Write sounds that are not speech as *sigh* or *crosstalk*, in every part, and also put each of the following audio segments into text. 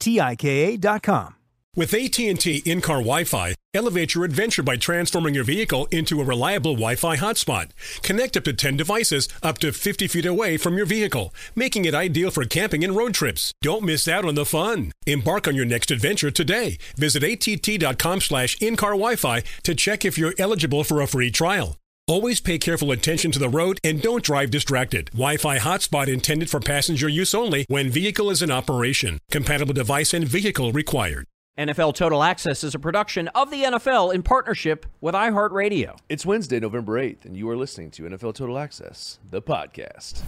T-I-K-A.com. With AT&T in-car Wi-Fi, elevate your adventure by transforming your vehicle into a reliable Wi-Fi hotspot. Connect up to 10 devices up to 50 feet away from your vehicle, making it ideal for camping and road trips. Don't miss out on the fun. Embark on your next adventure today. Visit att.com slash in-car Wi-Fi to check if you're eligible for a free trial. Always pay careful attention to the road and don't drive distracted. Wi-Fi hotspot intended for passenger use only when vehicle is in operation. Compatible device and vehicle required. NFL Total Access is a production of the NFL in partnership with iHeartRadio. It's Wednesday, November 8th, and you are listening to NFL Total Access, the podcast.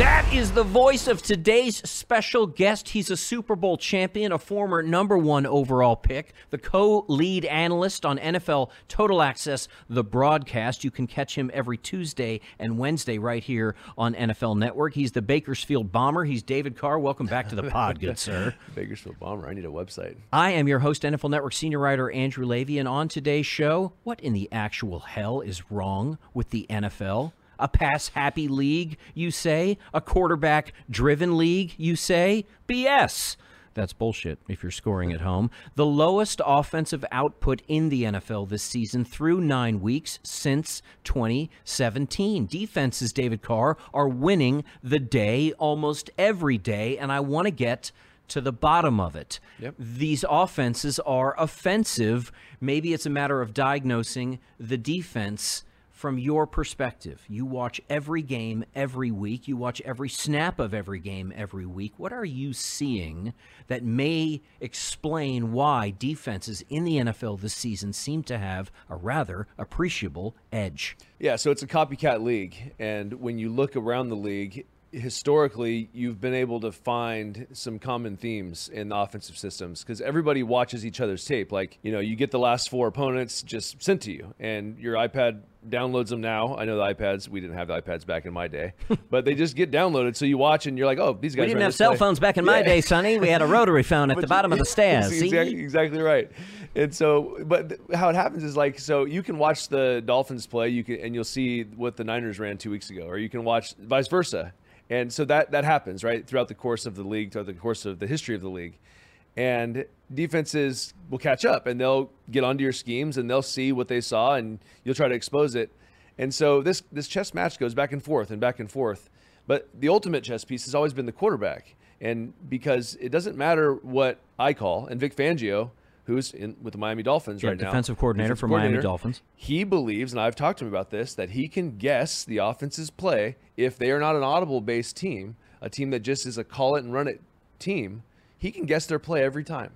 That is the voice of today's special guest. He's a Super Bowl champion, a former number one overall pick, the co lead analyst on NFL Total Access, the broadcast. You can catch him every Tuesday and Wednesday right here on NFL Network. He's the Bakersfield Bomber. He's David Carr. Welcome back to the pod, good *laughs* sir. Bakersfield Bomber. I need a website. I am your host, NFL Network senior writer Andrew Levy, and on today's show, what in the actual hell is wrong with the NFL? A pass happy league, you say? A quarterback driven league, you say? BS. That's bullshit if you're scoring at home. The lowest offensive output in the NFL this season through nine weeks since 2017. Defenses, David Carr, are winning the day almost every day, and I want to get to the bottom of it. Yep. These offenses are offensive. Maybe it's a matter of diagnosing the defense from your perspective. You watch every game every week, you watch every snap of every game every week. What are you seeing that may explain why defenses in the NFL this season seem to have a rather appreciable edge? Yeah, so it's a copycat league. And when you look around the league, historically you've been able to find some common themes in the offensive systems because everybody watches each other's tape like you know you get the last four opponents just sent to you and your ipad downloads them now i know the ipads we didn't have the ipads back in my day *laughs* but they just get downloaded so you watch and you're like oh these guys We didn't have cell phones back in my day, Sonny. We had a rotary phone at *laughs* the you- bottom of the *laughs* stairs. Exactly, exactly right. And so, but how it happens is like, so you can watch the Dolphins play, you can, and you'll see what the Niners ran two weeks ago, or you can watch vice versa. And so that that happens right throughout the course of the league, throughout the course of the history of the league, and defenses will catch up and they'll get onto your schemes and they'll see what they saw and you'll try to expose it. And so this this chess match goes back and forth and back and forth. But the ultimate chess piece has always been the quarterback. And because it doesn't matter what I call, and Vic Fangio, who's in with the Miami Dolphins Yeah, right now, defensive coordinator defensive for Miami Dolphins. He believes, and I've talked to him about this, that he can guess the offense's play if they are not an audible based team, a team that just is a call it and run it team. He can guess their play every time.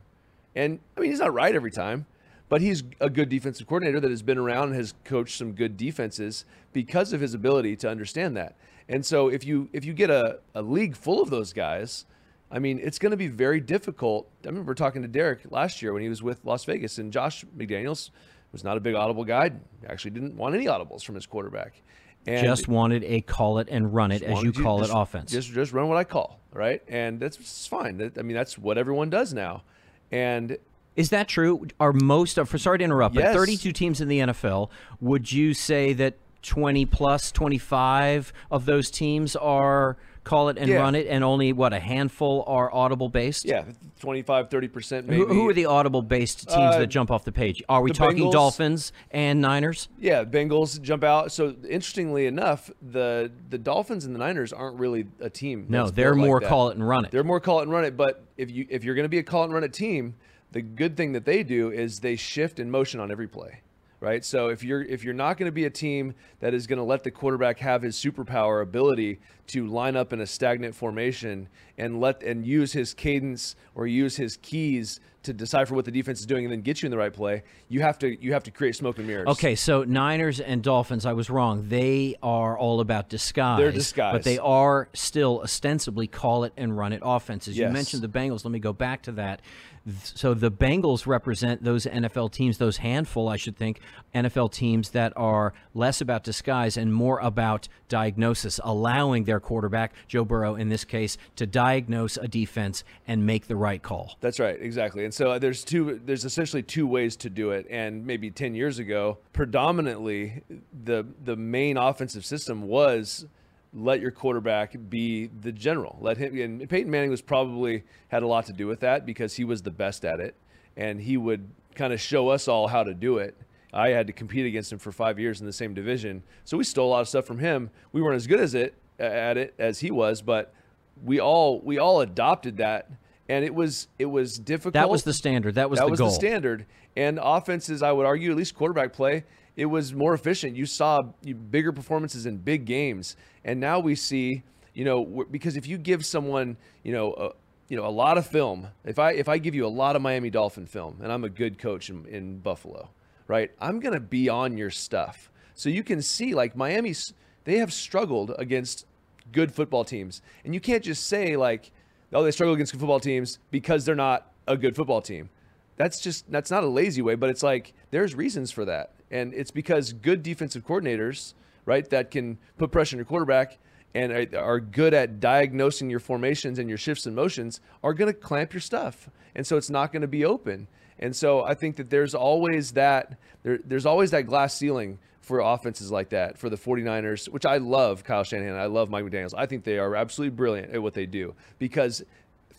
And I mean, he's not right every time, but he's a good defensive coordinator that has been around and has coached some good defenses because of his ability to understand that. And so if you if you get a, a league full of those guys, I mean, it's going to be very difficult. I remember talking to Derek last year when he was with Las Vegas, and Josh McDaniels was not a big audible guy. Actually, didn't want any audibles from his quarterback. And Just wanted a call it and run it, as you call just- it, offense. Just just run what I call, right? And that's fine. That, I mean, that's what everyone does now. And Is that true? Are most of, sorry to interrupt, but 32 teams in the NFL, would you say that 20 plus 25 of those teams are call it and Yeah. run it, and only what a handful are audible based. Yeah, 25, 30% maybe. Who, who are the audible based teams Uh, that jump off the page? Are we talking Bengals. Dolphins and Niners? Yeah, Bengals jump out. So interestingly enough, the the Dolphins and the Niners aren't really a team. No, they're built like more call it and run it. They're more call it and run it. But if you if you're going to be a call it and run it team, the good thing that they do is they shift in motion on every play, right? So if you're if you're not going to be a team that is going to let the quarterback have his superpower ability to line up in a stagnant formation and let and use his cadence or use his keys to decipher what the defense is doing and then get you in the right play, you have to you have to create smoke and mirrors. Okay, so Niners and Dolphins, I was wrong. They are all about disguise. They're disguise. But they are still ostensibly call it and run it offenses. You mentioned the Bengals. Let me go back to that. So the Bengals represent those NFL teams, those handful, I should think, NFL teams that are less about disguise and more about diagnosis, allowing their quarterback, Joe Burrow in this case, to diagnose a defense and make the right call. That's right, exactly. And so there's two. There's essentially two ways to do it. And maybe ten years ago, predominantly the the main offensive system was let your quarterback be the general. Let him. And Peyton Manning was probably had a lot to do with that because he was the best at it, and he would kind of show us all how to do it. I had to compete against him for five years in the same division, so we stole a lot of stuff from him. We weren't as good as it at it as he was, but we all we all adopted that, and it was it was difficult. That was the standard. That was that the was goal. the standard. And offenses, I would argue, at least quarterback play, it was more efficient. You saw bigger performances in big games, and now we see, you know, because if you give someone, you know, a, you know, a lot of film. If I if I give you a lot of Miami Dolphin film, and I'm a good coach in, in Buffalo, right? I'm gonna be on your stuff, so you can see like Miami's. They have struggled against good football teams, and you can't just say like, oh, they struggle against good football teams because they're not a good football team that's just that's not a lazy way but it's like there's reasons for that and it's because good defensive coordinators right that can put pressure on your quarterback and are- good at diagnosing your formations and your shifts and motions are going to clamp your stuff. And so it's not going to be open. And so i think that there's always that there, there's always that glass ceiling for offenses like that for the 49ers which i love kyle shanahan i love mike mcdaniels. I think they are absolutely brilliant at what they do. Because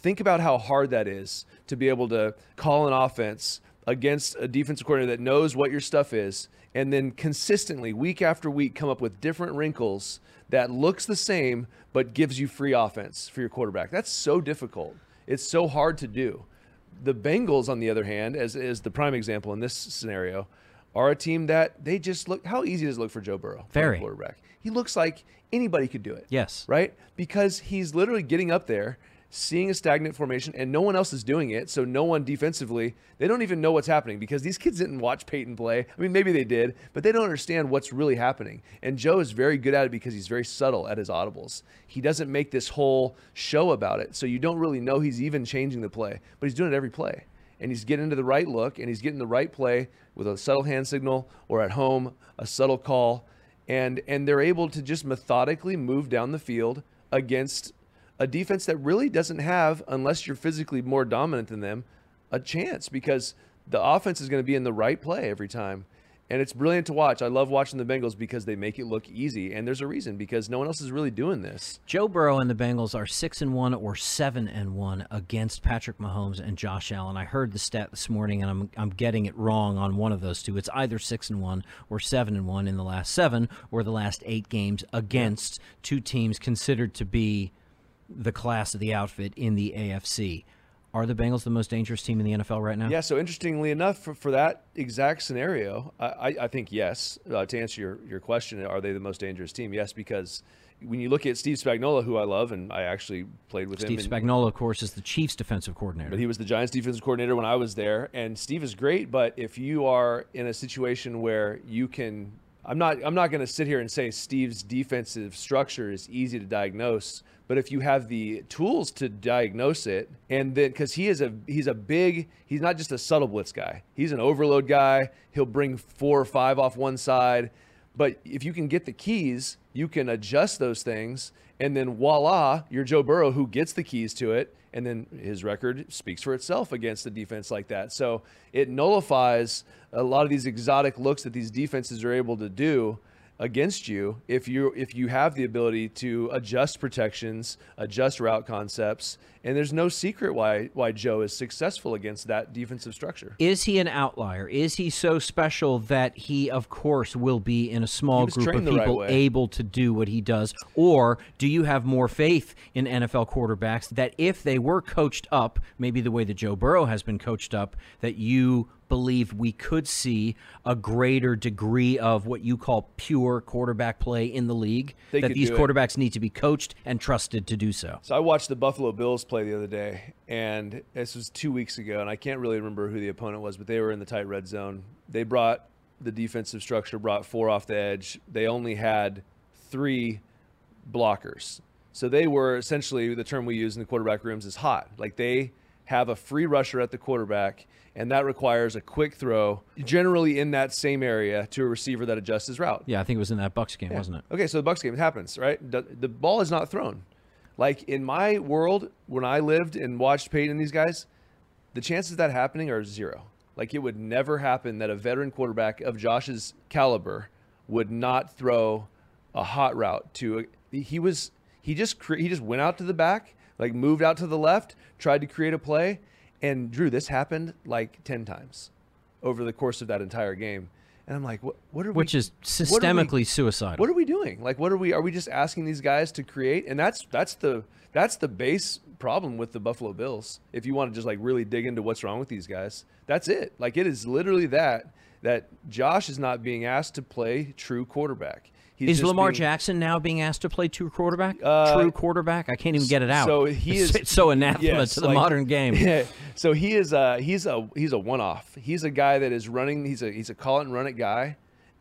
think about how hard that is to be able to call an offense against a defensive coordinator that knows what your stuff is and then consistently week after week come up with different wrinkles that looks the same but gives you free offense for your quarterback that's so difficult it's so hard to do the bengals on the other hand as is the prime example in this scenario are a team that they just look how easy does it look for joe burrow Very. quarterback he looks like anybody could do it Yes. right? Because he's literally getting up there, seeing a stagnant formation, and no one else is doing it. So no one defensively, they don't even know what's happening because these kids didn't watch Peyton play. I mean, maybe they did, but they don't understand what's really happening. And Joe is very good at it because he's very subtle at his audibles. He doesn't make this whole show about it, so you don't really know he's even changing the play, but he's doing it every play. And he's getting to the right look, and he's getting the right play with a subtle hand signal or at home, a subtle call and and they're able to just methodically move down the field against a defense that really doesn't have unless you're physically more dominant than them a chance because the offense is going to be in the right play every time and it's brilliant to watch i love watching the bengals because they make it look easy and there's a reason because no one else is really doing this Joe Burrow and the Bengals are six and one or seven and one against Patrick Mahomes and Josh Allen. I heard the stat this morning, and I'm I'm getting it wrong on one of those two. It's either six and one or seven and one in the last seven or the last eight games against two teams considered to be the class of the outfit in the AFC. Are the Bengals the most dangerous team in the NFL right now? Yeah, so interestingly enough, for, for that exact scenario, I, I, I think yes. Uh, to answer your, your question, are they the most dangerous team? Yes, because when you look at Steve Spagnuolo, who I love, and I actually played with Steve him. in- Spagnuolo, of course, is the Chiefs' defensive coordinator. but he was the Giants defensive coordinator when I was there, and Steve is great. But if you are in a situation where you can, I'm not, I'm not going to sit here and say Steve's defensive structure is easy to diagnose. But if you have the tools to diagnose it, and then because he is a, he's a big, he's not just a subtle blitz guy. He's an overload guy. He'll bring four or five off one side. But if you can get the keys, you can adjust those things, and then voila, you're Joe Burrow who gets the keys to it, and then his record speaks for itself against a defense like that. So it nullifies a lot of these exotic looks that these defenses are able to do. Against you if you if you have the ability to adjust protections, adjust route concepts, and there's no secret why why Joe is successful against that defensive structure. Is he an outlier? Is he so special that he, of course, will be in a small group of people right able to do what he does? Or do you have more faith in NFL quarterbacks that if they were coached up, maybe the way that Joe Burrow has been coached up, that you believe we could see a greater degree of what you call pure quarterback play in the league. They that these quarterbacks it. need to be coached and trusted to do so. So I watched the Buffalo Bills play the other day, and this was two weeks ago, and I can't really remember who the opponent was, but they were in the tight red zone. They brought the defensive structure, brought four off the edge. They only had three blockers. So they were essentially the term we use in the quarterback rooms is hot. Like they have a free rusher at the quarterback and that requires a quick throw, generally in that same area, to a receiver that adjusts his route. Yeah, I think it was in that Bucks game, yeah. wasn't it? Okay, so the Bucks game it happens, right? The, ball is not thrown. Like in my world, when I lived and watched Peyton and these guys, the chances of that happening are zero. Like it would never happen that a veteran quarterback of Josh's caliber would not throw a hot route to a, he was he just he just went out to the back, like moved out to the left, tried to create a play, and Drew, this happened like 10 times over the course of that entire game. And I'm like, what, what are we? Which is systemically what we, suicidal. What are we doing? Like, what are we, are we just asking these guys to create? And that's, that's the, that's the base problem with the Buffalo Bills. If you want to just like really dig into what's wrong with these guys, that's it. Like, it is literally that, that Josh is not being asked to play true quarterback. He's is Lamar being, Jackson now being asked to play two quarterback? Uh, true quarterback? I can't even get it out. So he is it's *laughs* so anathema yes, to the like, modern game. *laughs* Yeah. So he is a he's a he's a one off. He's a guy that is running. He's a he's a call it and run it guy.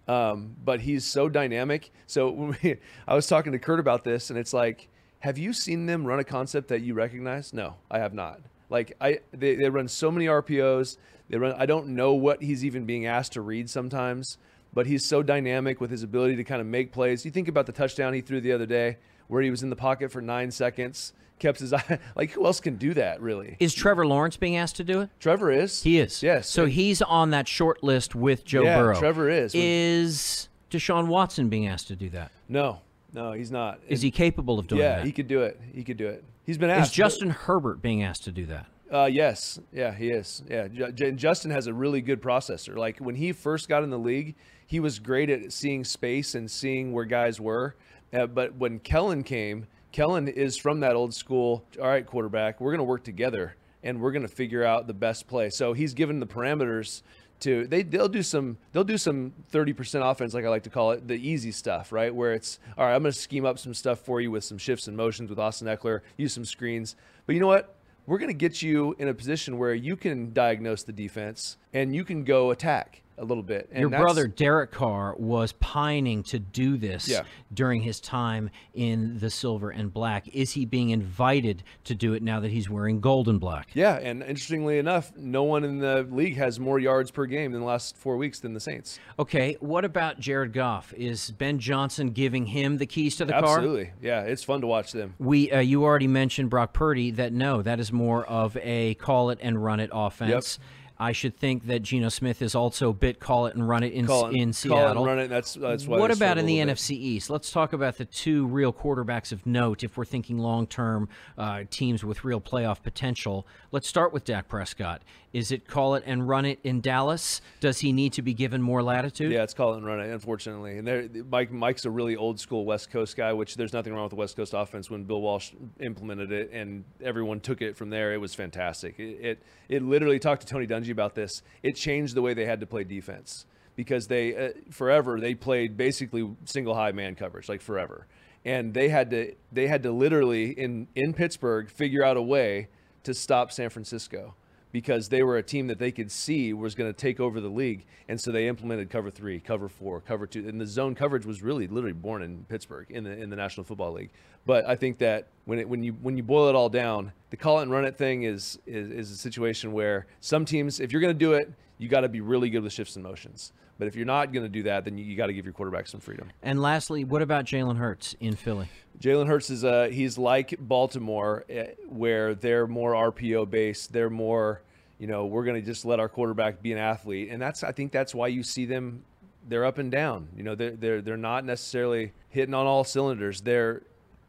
Um, but he's so dynamic. So we, *laughs* I was talking to Kurt about this, and it's like, have you seen them run a concept that you recognize? No, I have not. Like I, they, they run so many RPOs. They run. I don't know what he's even being asked to read sometimes but he's so dynamic with his ability to kind of make plays. You think about the touchdown he threw the other day where he was in the pocket for nine seconds, kept his *laughs* eye. Like, who else can do that, really? Is Trevor Lawrence being asked to do it? Trevor is. He is. Yes. So he's on that short list with Joe yeah, Burrow. Trevor is. Is Deshaun Watson being asked to do that? No. No, he's not. Is he capable of doing yeah, that? Yeah, he could do it. He could do it. He's been asked. Is Justin but, Herbert being asked to do that? Uh, yes, yeah, he is. Yeah, J- Justin has a really good processor. Like when he first got in the league, he was great at seeing space and seeing where guys were. Uh, but when Kellen came, Kellen is from that old school. All right, quarterback, we're going to work together and we're going to figure out the best play. So he's given the parameters to they they'll do some they'll do some 30% offense like I like to call it the easy stuff right where it's all right I'm going to scheme up some stuff for you with some shifts and motions with Austin Ekeler use some screens but you know what we're going to get you in a position where you can diagnose the defense and you can go attack a little bit. And Your brother Derek Carr was pining to do this yeah. during his time in the silver and black. Is he being invited to do it now that he's wearing gold and black? Yeah, and interestingly enough, no one in the league has more yards per game in the last four weeks than the Saints. Okay, what about Jared Goff? Is Ben Johnson giving him the keys to the Absolutely. car? Absolutely. Yeah, it's fun to watch them. We uh, you already mentioned Brock Purdy. That no, that is more of a call it and run it offense. Yep. I should think that Geno Smith is also bit call it and run it in call it, in Seattle. Call it and run it. That's that's why. What about in the bit. NFC East? Let's talk about the two real quarterbacks of note. If we're thinking long term uh, teams with real playoff potential, let's start with Dak Prescott. Is it call it and run it in Dallas? Does he need to be given more latitude? Yeah, it's call it and run it. Unfortunately, and there, Mike Mike's a really old school West Coast guy, which there's nothing wrong with the West Coast offense. When Bill Walsh implemented it and everyone took it from there, it was fantastic. It it, it literally talked to Tony Dungy about this it changed the way they had to play defense. Because they uh, forever they played basically single high man coverage like forever. And they had to they had to literally in in Pittsburgh figure out a way to stop San Francisco. Because they were a team that they could see was going to take over the league. And so they implemented cover 3 cover 4 cover 2 and the zone coverage was really literally born in Pittsburgh in the in the National Football League but I think that when it when you when you boil it all down the call it and run it thing is is, is a situation where some teams if you're going to do it you got to be really good with shifts and motions but if you're not going to do that, then you, you got to give your quarterback some freedom. And lastly, what about Jalen Hurts in Philly? Jalen Hurts is uh, he's like Baltimore, uh, where they're more RPO based. They're more, you know, we're going to just let our quarterback be an athlete, and that's I think that's why you see them they're up and down. You know, they're they're they're not necessarily hitting on all cylinders. They're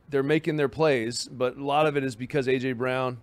they're making their plays, but a lot of it is because AJ Brown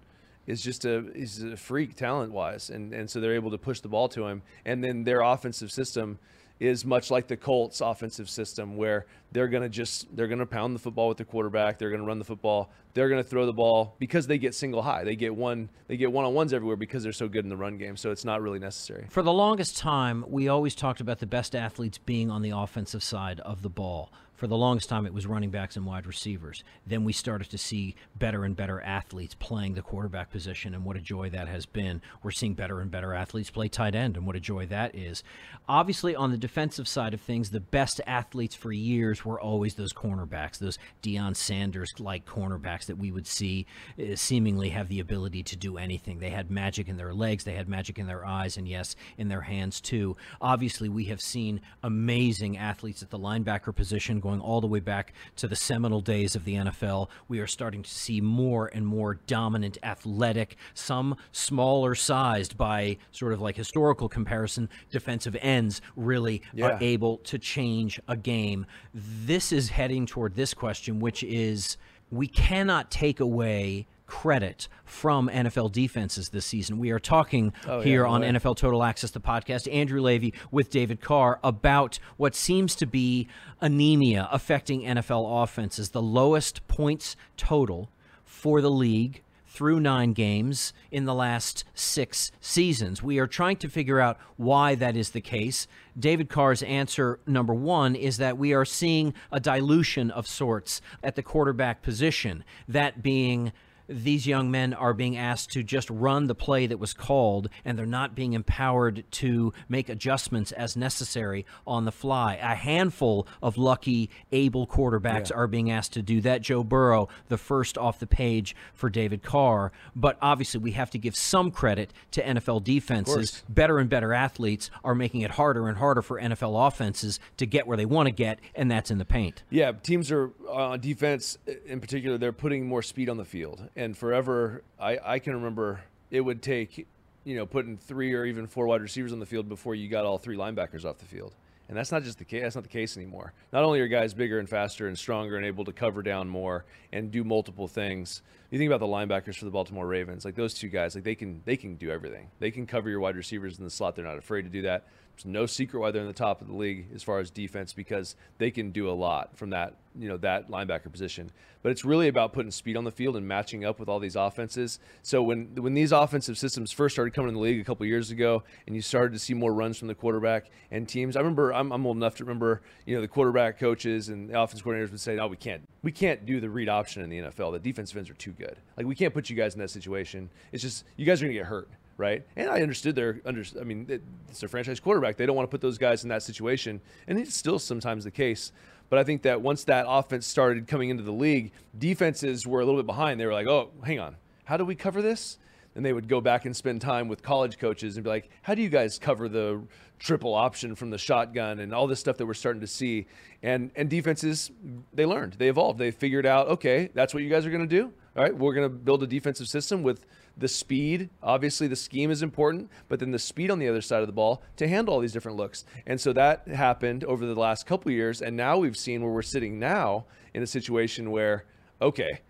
is just a he's a freak talent wise, and and so they're able to push the ball to him, and then their offensive system is much like the Colts offensive system where they're going to just they're going to pound the football with the quarterback, they're going to run the football, they're going to throw the ball because they get single high. They get one they get one-on-ones everywhere because they're so good in the run game, so it's not really necessary. For the longest time, we always talked about the best athletes being on the offensive side of the ball. For the longest time, it was running backs and wide receivers. Then we started to see better and better athletes playing the quarterback position, and what a joy that has been. We're seeing better and better athletes play tight end, and what a joy that is. Obviously, on the defensive side of things, the best athletes for years were always those cornerbacks, those Deion Sanders like cornerbacks that we would see uh, seemingly have the ability to do anything. They had magic in their legs, they had magic in their eyes, and yes, in their hands too. Obviously, we have seen amazing athletes at the linebacker position going all the way back to the seminal days of the NFL. We are starting to see more and more dominant, athletic, some smaller sized by sort of like historical comparison, defensive ends really Yeah. are able to change a game. This is heading toward this question, which is we cannot take away credit from NFL defenses this season. We are talking Oh, here no on. NFL Total Access, the podcast, Andrew Levy with David Carr about what seems to be anemia affecting NFL offenses. The lowest points total for the league through nine games in the last six seasons. We are trying to figure out why that is the case. David Carr's answer, number one, is that we are seeing a dilution of sorts at the quarterback position, that being these young men are being asked to just run the play that was called, and they're not being empowered to make adjustments as necessary on the fly. A handful of lucky, able quarterbacks are being asked to do that. Joe Burrow, the first off the page for David Carr. But obviously, we have to give some credit to NFL defenses. Better and better athletes are making it harder and harder for NFL offenses to get where they want to get, and that's in the paint. Yeah, teams are uh, on defense in particular. They're putting more speed on the field, and forever, I, I can remember it would take, you know, putting three or even four wide receivers on the field before you got all three linebackers off the field. And that's not just the case. That's not the case anymore. Not only are guys bigger and faster and stronger and able to cover down more and do multiple things. You think about the linebackers for the Baltimore Ravens, like those two guys, like they can they can do everything. They can cover your wide receivers in the slot. They're not afraid to do that. There's no secret why they're in the top of the league as far as defense because they can do a lot from that you know that linebacker position. But it's really about putting speed on the field and matching up with all these offenses. So when when these offensive systems first started coming in the league a couple years ago, and you started to see more runs from the quarterback and teams, I remember I'm, I'm old enough to remember you know the quarterback coaches and the offense coordinators would say, "No, we can't we can't do the read option in the NFL. The defensive ends are too good. Like we can't put you guys in that situation. It's just you guys are gonna get hurt." Right? And I understood their under. I mean, it's their franchise quarterback. They don't want to put those guys in that situation, and it's still sometimes the case. But I think that once that offense started coming into the league, defenses were a little bit behind. They were like, "Oh, hang on, how do we cover this?" And they would go back and spend time with college coaches and be like, "How do you guys cover the triple option from the shotgun and all this stuff that we're starting to see?" And and defenses, they learned, they evolved, they figured out, okay, that's what you guys are going to do. All right, we're going to build a defensive system with the speed. Obviously, the scheme is important, but then the speed on the other side of the ball to handle all these different looks. And so that happened over the last couple years. And now we've seen where we're sitting now in a situation where, okay,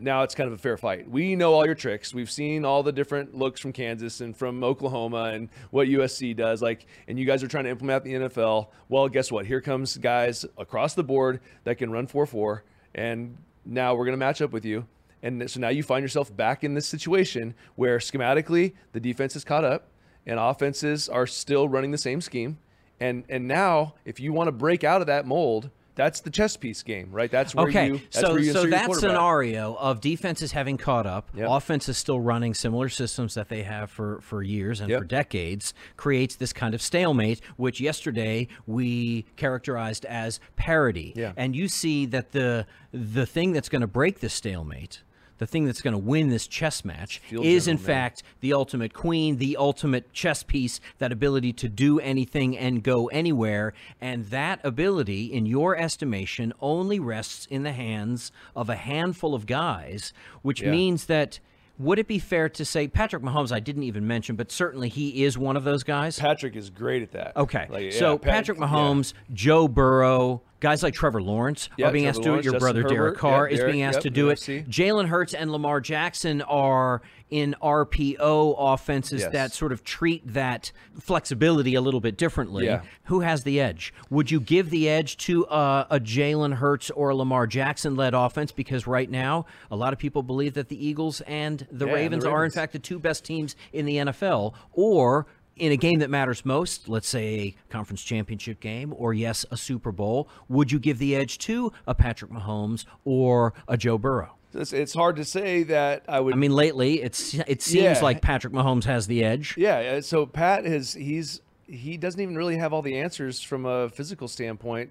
now it's kind of a fair fight. We know all your tricks. We've seen all the different looks from Kansas and from Oklahoma and what USC does. Like, and you guys are trying to implement the NFL. Well, guess what? Here comes guys across the board that can run 4 4. And now we're going to match up with you. And so now you find yourself back in this situation where schematically the defense is caught up and offenses are still running the same scheme. And and now if you want to break out of that mold, that's the chess piece game, right? That's where okay, you that's so where you so that scenario of defenses having caught up, Yep. offenses still running similar systems that they have for for years and Yep. for decades, creates this kind of stalemate, which yesterday we characterized as parity. Yeah. And you see that the the thing that's going to break the stalemate. The thing that's going to win this chess match Field is, in man. fact, the ultimate queen, the ultimate chess piece, that ability to do anything and go anywhere. And that ability, in your estimation, only rests in the hands of a handful of guys, which Yeah. means that would it be fair to say Patrick Mahomes? I didn't even mention, but certainly he is one of those guys. Patrick is great at that. Okay, Like, so yeah, Pat- Patrick yeah. Mahomes, Joe Burrow, guys like Trevor Lawrence Yeah, are being Trevor asked to do it. Your Justin brother Derek Carr yeah, is being asked yep, to do it. Jalen Hurts and Lamar Jackson are in RPO offenses Yes. that sort of treat that flexibility a little bit differently. Yeah. Who has the edge? Would you give the edge to uh, a Jalen Hurts or a Lamar Jackson led offense? Because right now, a lot of people believe that the Eagles and the Yeah, and the Ravens are, in fact, the two best teams in the NFL. Or in a game that matters most, let's say a conference championship game, or yes, a Super Bowl, would you give the edge to a Patrick Mahomes or a Joe Burrow? It's, it's hard to say that I would. I mean, lately it's it seems Yeah. like Patrick Mahomes has the edge. Yeah, uh, so Pat has he's he doesn't even really have all the answers from a physical standpoint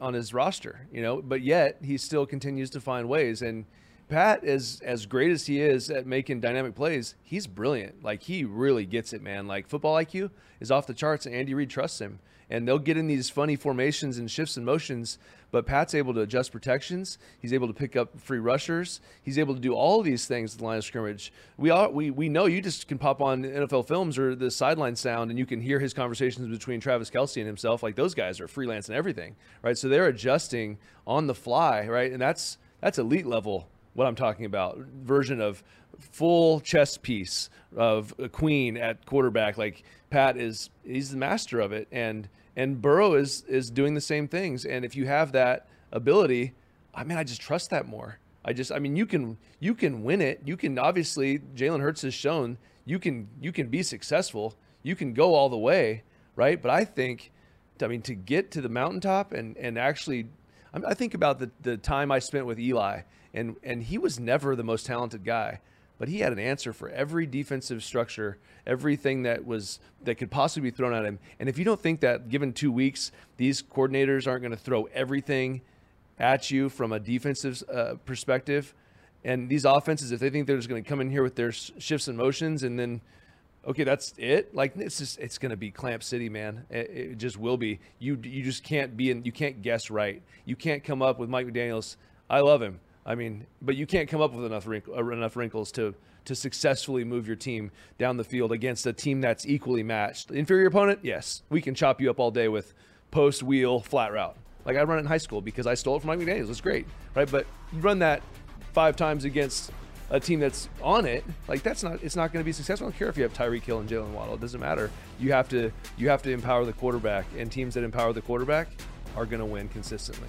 on his roster, you know, but yet he still continues to find ways and Pat is as great as he is at making dynamic plays, he's brilliant. Like he really gets it, man. Like football IQ is off the charts and Andy Reid trusts him. And they'll get in these funny formations and shifts and motions, but Pat's able to adjust protections. He's able to pick up free rushers. He's able to do all these things at the line of scrimmage. We we, we know you just can pop on NFL films or the sideline sound and you can hear his conversations between Travis Kelce and himself. Like those guys are freelance and everything, right? So they're adjusting on the fly, right? And that's that's elite level what I'm talking about version of full chess piece of a queen at quarterback. Like Pat is he's the master of it, and and Burrow is is doing the same things. And if you have that ability, I mean, I just trust that more. I just I mean you can you can win it. You can obviously Jalen Hurts has shown you can you can be successful. You can go all the way, right? But I think I mean to get to the mountaintop and and actually I I think about the, the time I spent with Eli, and and he was never the most talented guy, but he had an answer for every defensive structure, everything that was that could possibly be thrown at him. And if you don't think that, given two weeks, these coordinators aren't going to throw everything at you from a defensive uh, perspective, and these offenses, if they think they're just going to come in here with their sh- shifts and motions, and then okay, that's it. Like it's just it's gonna be Clamp City, man. It, it just will be. You you just can't be in. You can't guess right. You can't come up with Mike McDaniel's. I love him. I mean, but you can't come up with enough wrinkle, uh, enough wrinkles to to successfully move your team down the field against a team that's equally matched. Inferior opponent, yes, we can chop you up all day with post wheel flat route. Like I run it in high school because I stole it from Mike McDaniel's. It's great, right? But you run that five times against a team that's on it, like that's not it's not going to be successful. I don't care if you have Tyreek Hill and Jaylen Waddle. It doesn't matter. You have to you have to empower the quarterback, and teams that empower the quarterback are going to win consistently.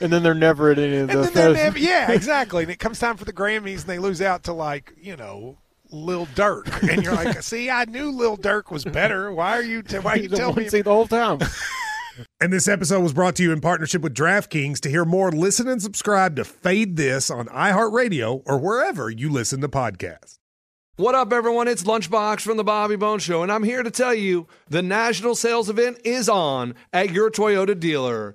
and then they're never at any of And the. then never, yeah, *laughs* exactly. And it comes time for the Grammys, and they lose out to like you know Lil Durk, and you're like, see, I knew Lil Durk was better. Why are you? T- why are you *laughs* You telling me? to see the whole time. *laughs* And this episode was brought to you in partnership with DraftKings. To hear more, listen and subscribe to Fade This on iHeartRadio or wherever you listen to podcasts. What up, everyone? It's Lunchbox from the Bobby Bone Show, and I'm here to tell you the national sales event is on at your Toyota dealer,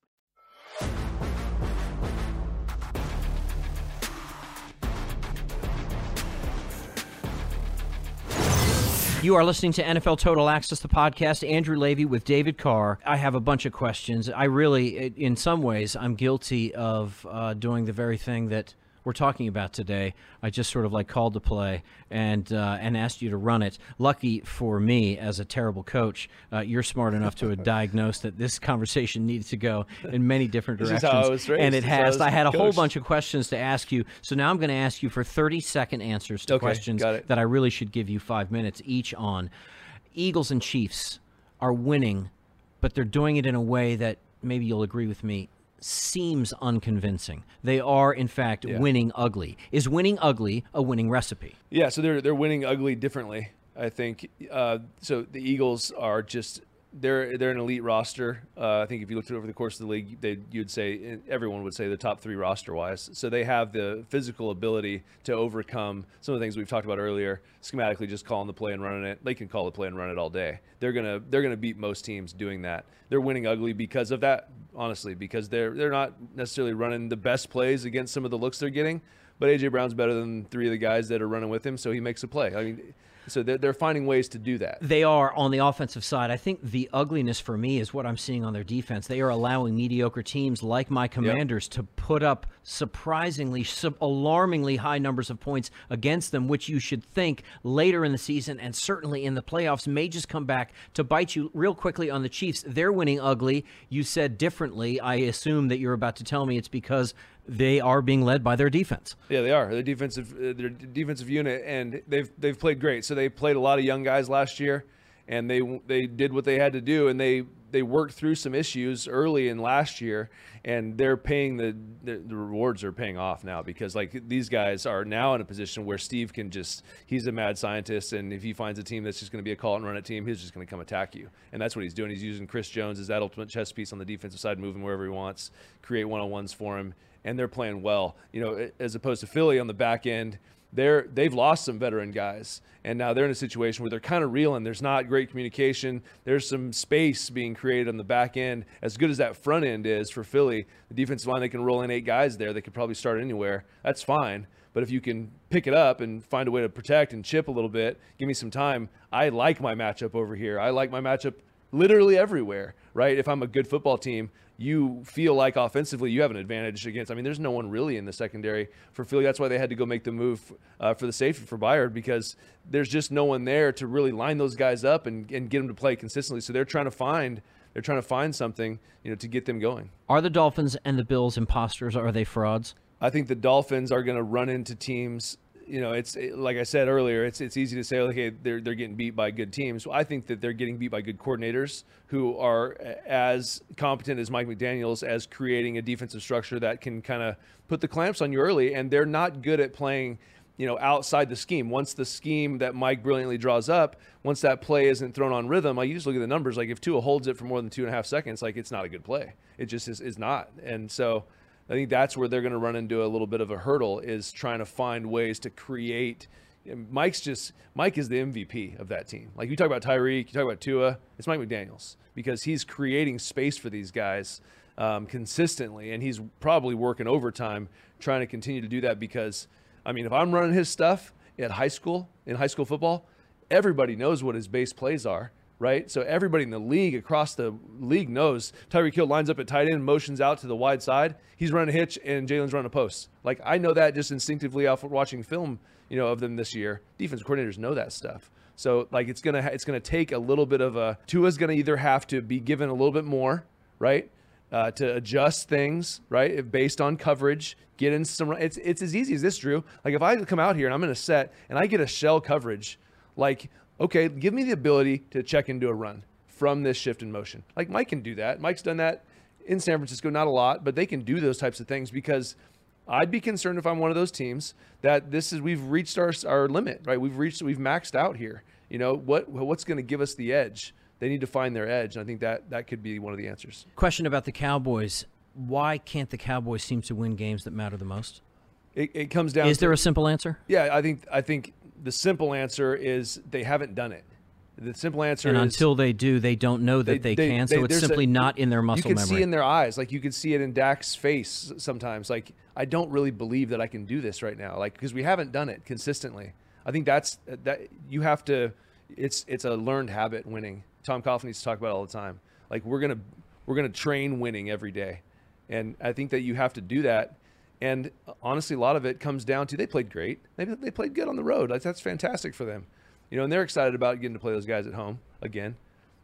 You are listening to NFL Total Access, the podcast. Andrew Levy with David Carr. I have a bunch of questions. I really, in some ways, I'm guilty of uh, doing the very thing that we're talking about today. I just sort of like called the play and uh, and asked you to run it. Lucky for me, as a terrible coach, uh, you're smart enough to *laughs* have diagnosed that this conversation needs to go in many different directions, how I was raised. and it is I has. I had a whole bunch of questions to ask you, so now I'm going to ask you for 30 second answers to Okay, questions that I really should give you five minutes each on. Eagles and Chiefs are winning, but they're doing it in a way that maybe you'll agree with me seems unconvincing. They are, in fact, Yeah. winning ugly. Is winning ugly a winning recipe? Yeah, so they're they're winning ugly differently. I think. Uh, so the Eagles are just they're they're an elite roster. Uh, I think if you looked it over the course of the league, they you'd say everyone would say the top three roster wise. So they have the physical ability to overcome some of the things we've talked about earlier. Schematically, just calling the play and running it. They can call the play and run it all day. They're gonna they're gonna beat most teams doing that. They're winning ugly because of that. Honestly, because they're they're not necessarily running the best plays against some of the looks they're getting. But AJ Brown's better than three of the guys that are running with him, so he makes a play. I mean, so they're, they're finding ways to do that. They are on the offensive side. I think the ugliness for me is what I'm seeing on their defense. They are allowing mediocre teams like my Commanders to put up surprisingly, sub- alarmingly high numbers of points against them, which you should think later in the season and certainly in the playoffs may just come back to bite you real quickly on the Chiefs. They're winning ugly. You said differently. I assume that you're about to tell me it's because they are being led by their defense. Yeah, they are. Their defensive, uh, their defensive unit, and they've they've played great. So they played a lot of young guys last year, and they they did what they had to do, and they they worked through some issues early in last year, and they're paying the the, the rewards are paying off now because like these guys are now in a position where Steve can just he's a mad scientist, and if he finds a team that's just going to be a call and run it team, he's just going to come attack you, and that's what he's doing. He's using Chris Jones as that ultimate chess piece on the defensive side, moving wherever he wants, create one on ones for him and they're playing well. You know, as opposed to Philly on the back end, they're they've lost some veteran guys, and now they're in a situation where they're kind of reeling. There's not great communication. There's some space being created on the back end. As good as that front end is for Philly, the defensive line they can roll in eight guys there. They could probably start anywhere. That's fine. But if you can pick it up and find a way to protect and chip a little bit, give me some time. I like my matchup over here. I like my matchup literally everywhere, right? If I'm a good football team, you feel like offensively you have an advantage against. I mean, there's no one really in the secondary for Philly. That's why they had to go make the move uh, for the safety for Byard because there's just no one there to really line those guys up and, and get them to play consistently. So they're trying to find they're trying to find something you know to get them going. Are the Dolphins and the Bills imposters? Are they frauds? I think the Dolphins are going to run into teams. You know, it's like I said earlier. It's it's easy to say, okay, they're they're getting beat by good teams. I think that they're getting beat by good coordinators who are as competent as Mike McDaniel's as creating a defensive structure that can kind of put the clamps on you early. And they're not good at playing, you know, outside the scheme. Once the scheme that Mike brilliantly draws up, once that play isn't thrown on rhythm, like you just look at the numbers. Like if Tua holds it for more than two and a half seconds, like it's not a good play. It just is, is not. And so. I think that's where they're going to run into a little bit of a hurdle is trying to find ways to create, Mike's just Mike is the MVP of that team. Like you talk about Tyreek, you talk about Tua, it's Mike McDaniel's because he's creating space for these guys um, consistently, and he's probably working overtime trying to continue to do that. Because I mean, if I'm running his stuff at high school in high school football, everybody knows what his base plays are. Right, so everybody in the league across the league knows Tyreek Hill lines up at tight end, motions out to the wide side. He's running a hitch, and Jalen's running a post. Like I know that just instinctively off watching film you know, of them this year. Defense coordinators know that stuff. So like it's gonna it's gonna take a little bit of a Tua's gonna either have to be given a little bit more, right, uh, to adjust things, right, if based on coverage. Get in some. It's it's as easy as this, Drew. Like if I come out here and I'm in a set and I get a shell coverage, like okay, give me the ability to check into a run from this shift in motion. Like Mike can do that. Mike's done that in San Francisco, not a lot, but they can do those types of things because I'd be concerned if I'm one of those teams that this is we've reached our our limit, right? We've reached we've maxed out here. You know what what's going to give us the edge? They need to find their edge, and I think that that could be one of the answers. Question about the Cowboys: Why can't the Cowboys seem to win games that matter the most? It, it comes down. Is to, there a simple answer? Yeah, I think I think the simple answer is they haven't done it. The simple answer and is until they do, they don't know that they, they- can. they- so it's simply a- not in their muscle you can memory. see in their eyes. Like you can see it in Dak's face sometimes. Like I don't really believe that I can do this right now. Like because we haven't done it consistently. I think that's that you have to it's it's a learned habit winning. Tom Coughlin needs to talk about it all the time. Like we're gonna we're gonna train winning every day. And I think that you have to do that and honestly a lot of it comes down to they played great they, they played good on the road like that's fantastic for them you know and they're excited about getting to play those guys at home again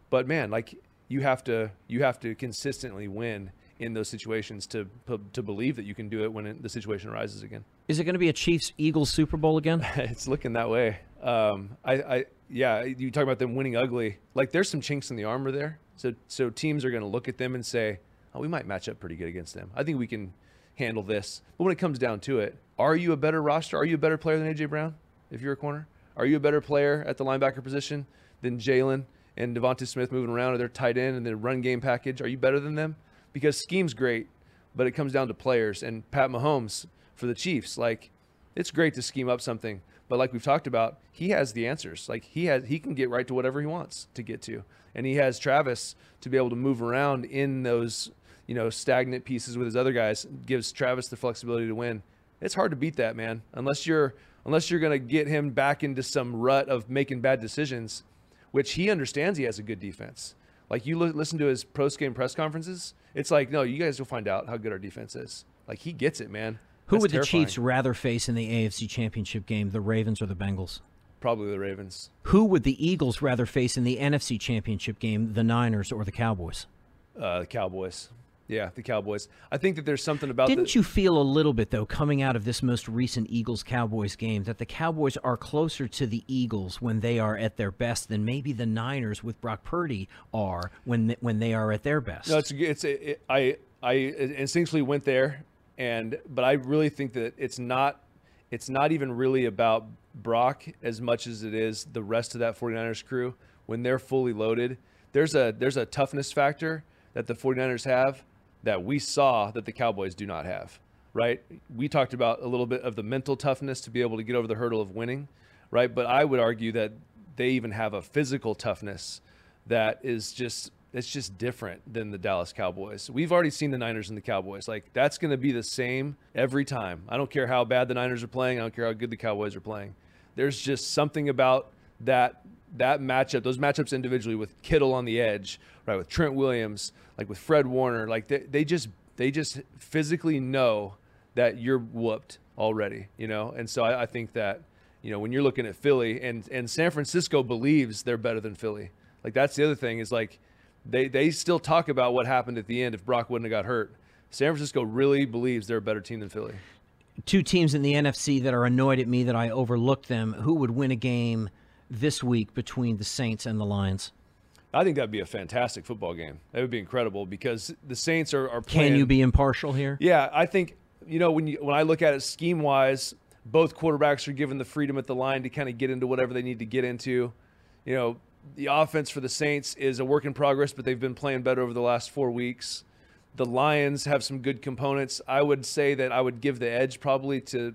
but man like you have to you have to consistently win in those situations to to believe that you can do it when it, the situation arises again. Is it going to be a Chiefs Eagles Super Bowl again? *laughs* it's looking that way. Um, I, I yeah, you talk about them winning ugly. Like there's some chinks in the armor there. So so teams are going to look at them and say, "Oh, we might match up pretty good against them. I think we can handle this." But when it comes down to it, are you a better roster? Are you a better player than AJ Brown? If you're a corner, are you a better player at the linebacker position than Jalen and Devonta Smith moving around or their tight end and their run game package? Are you better than them? Because scheme's great, but it comes down to players. And Pat Mahomes for the Chiefs, like it's great to scheme up something, but like we've talked about, he has the answers. Like he has, he can get right to whatever he wants to get to, and he has Travis to be able to move around in those, you know, stagnant pieces with his other guys. Gives Travis the flexibility to win. It's hard to beat that man unless you're unless you're going to get him back into some rut of making bad decisions, which he understands he has a good defense. Like you li- listen to his post game press conferences, it's like, no, you guys will find out how good our defense is. Like he gets it, man. Who That's would the. Chiefs rather face in the AFC Championship game, the Ravens or the Bengals? Probably the Ravens. Who would the Eagles rather face in the NFC Championship game, the Niners or the Cowboys? Uh, the Cowboys. Yeah, the Cowboys. I think that there's something about Didn't the, you feel a little bit, though, coming out of this most recent Eagles Cowboys game, that the Cowboys are closer to the Eagles when they are at their best than maybe the Niners with Brock Purdy are when th- when they are at their best? No, it's it's it, I I instinctually went there, and but I really think that it's not it's not even really about Brock as much as it is the rest of that 49ers crew when they're fully loaded. There's a there's a toughness factor that the 49ers have that we saw that the Cowboys do not have. Right? We talked about a little bit of the mental toughness to be able to get over the hurdle of winning, right? But I would argue that they even have a physical toughness that is just it's just different than the Dallas Cowboys. We've already seen the Niners and the Cowboys. Like that's going to be the same every time. I don't care how bad the Niners are playing. I don't care how good the Cowboys are playing. There's just something about that that matchup, those matchups individually with Kittle on the edge, right, with Trent Williams, like with Fred Warner, like they, they just they just physically know that you're whooped already, you know. And so I, I think that you know when you're looking at Philly and and San Francisco believes they're better than Philly. Like that's the other thing is like they they still talk about what happened at the end if Brock wouldn't have got hurt. San Francisco really believes they're a better team than Philly. Two teams in the NFC that are annoyed at me that I overlooked them. Who would win a game this week between the Saints and the Lions? I think that'd be a fantastic football game. That would be incredible because the Saints are, are playing. Can you be impartial here? Yeah, I think you know when you when I look at it scheme wise, both quarterbacks are given the freedom at the line to kind of get into whatever they need to get into. You know, the offense for the Saints is a work in progress, but they've been playing better over the last four weeks. The Lions have some good components. I would say that I would give the edge probably to,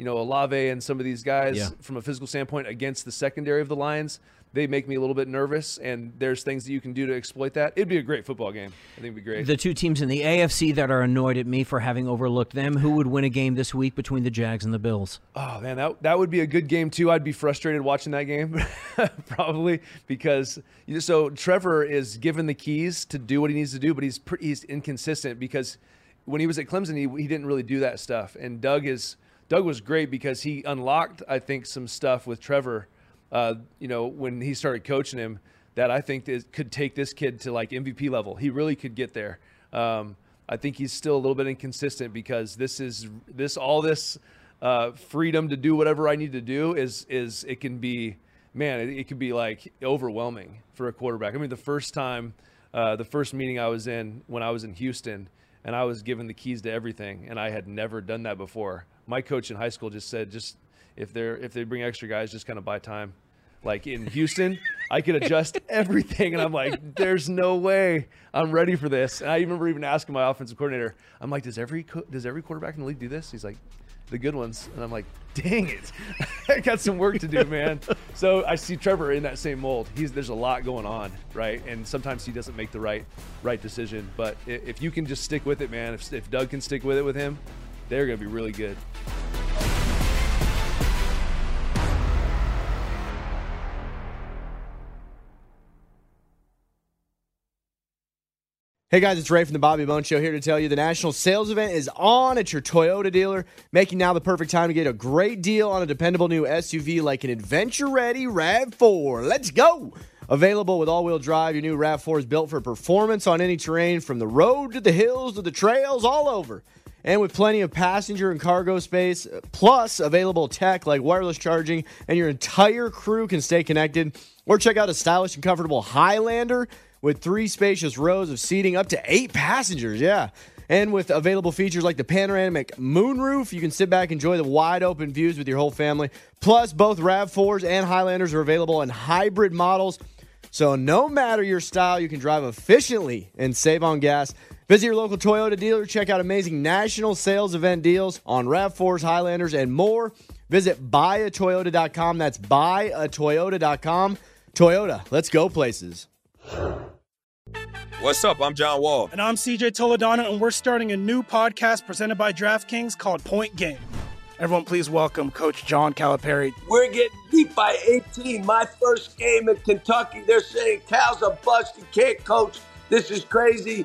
you know, Olave and some of these guys Yeah. from a physical standpoint against the secondary of the Lions, they make me a little bit nervous. And there's things that you can do to exploit that. It'd be a great football game. I think it'd be great. The two teams in the AFC that are annoyed at me for having overlooked them. Who would win a game this week between the Jags and the Bills? Oh man, that that would be a good game too. I'd be frustrated watching that game, *laughs* probably because you know, so Trevor is given the keys to do what he needs to do, but he's pretty, he's inconsistent because when he was at Clemson, he, he didn't really do that stuff. And Doug is Doug was great because he unlocked, I think, some stuff with Trevor. Uh, you know, when he started coaching him, that I think could take this kid to like MVP level. He really could get there. Um, I think he's still a little bit inconsistent because this is this all this uh, freedom to do whatever I need to do is is it can be man it, it can be like overwhelming for a quarterback. I mean the first time uh, the first meeting I was in when I was in Houston and I was given the keys to everything and I had never done that before. My coach in high school just said just if they're if they bring extra guys just kind of buy time. Like in Houston, I could adjust *laughs* everything, and I'm like, "There's no way I'm ready for this." And I remember even asking my offensive coordinator, "I'm like, does every co- does every quarterback in the league do this?" He's like, "The good ones," and I'm like, "Dang it, *laughs* I got some work to do, man." so I see Trevor in that same mold. He's there's a lot going on, right? And sometimes he doesn't make the right right decision. But if you can just stick with it, man, if, if Doug can stick with it with him, they're gonna be really good. Hey guys, it's Ray from the Bobby Bones Show here to tell you the national sales event is on at your Toyota dealer, making now the perfect time to get a great deal on a dependable new SUV like an adventure ready RAV4. Let's go! Available with all wheel drive, your new RAV4 is built for performance on any terrain from the road to the hills to the trails, all over. And with plenty of passenger and cargo space, plus available tech like wireless charging, and your entire crew can stay connected. Or check out a stylish and comfortable Highlander with three spacious rows of seating up to eight passengers. Yeah. And with available features like the panoramic moonroof, you can sit back and enjoy the wide open views with your whole family. Plus, both RAV4s and Highlanders are available in hybrid models. So, no matter your style, you can drive efficiently and save on gas. Visit your local Toyota dealer, check out amazing national sales event deals on RAV4s, Highlanders, and more. Visit buyatoyota.com. That's buyatoyota.com. Toyota, let's go places. What's up? I'm John Wall. And I'm CJ Toledano, and we're starting a new podcast presented by DraftKings called Point Game. Everyone, please welcome Coach John Calipari. We're getting beat by 18. My first game in Kentucky, they're saying Cal's a bust. He can't coach. This is crazy.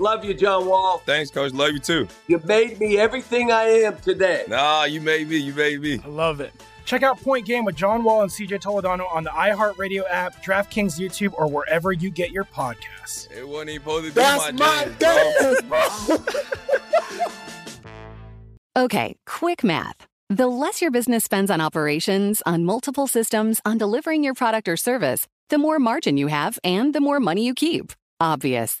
Love you, John Wall. Thanks, coach. Love you too. You made me everything I am today. Nah, you made me. You made me. I love it. Check out Point Game with John Wall and CJ Toledano on the iHeartRadio app, DraftKings YouTube, or wherever you get your podcasts. It wasn't even supposed to be That's my dance, oh, dance, *laughs* bro. Okay, quick math. The less your business spends on operations, on multiple systems, on delivering your product or service, the more margin you have and the more money you keep. Obvious.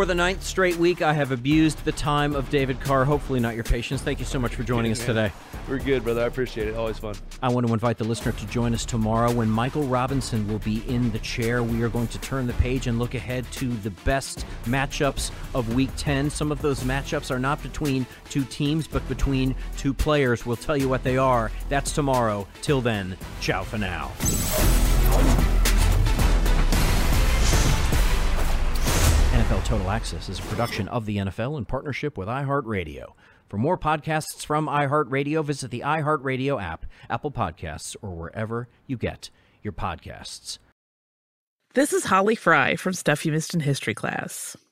For the ninth straight week, I have abused the time of David Carr. Hopefully, not your patience. Thank you so much for joining us today. We're good, brother. I appreciate it. Always fun. I want to invite the listener to join us tomorrow when Michael Robinson will be in the chair. We are going to turn the page and look ahead to the best matchups of Week 10. Some of those matchups are not between two teams, but between two players. We'll tell you what they are. That's tomorrow. Till then, ciao for now. NFL Total Access is a production of the NFL in partnership with iHeartRadio. For more podcasts from iHeartRadio, visit the iHeartRadio app, Apple Podcasts, or wherever you get your podcasts. This is Holly Fry from Stuff You Missed in History class.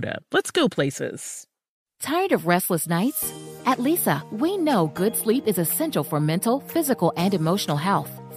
Toyota, let's go places. Tired of restless nights? At Leesa, we know good sleep is essential for mental, physical, and emotional health.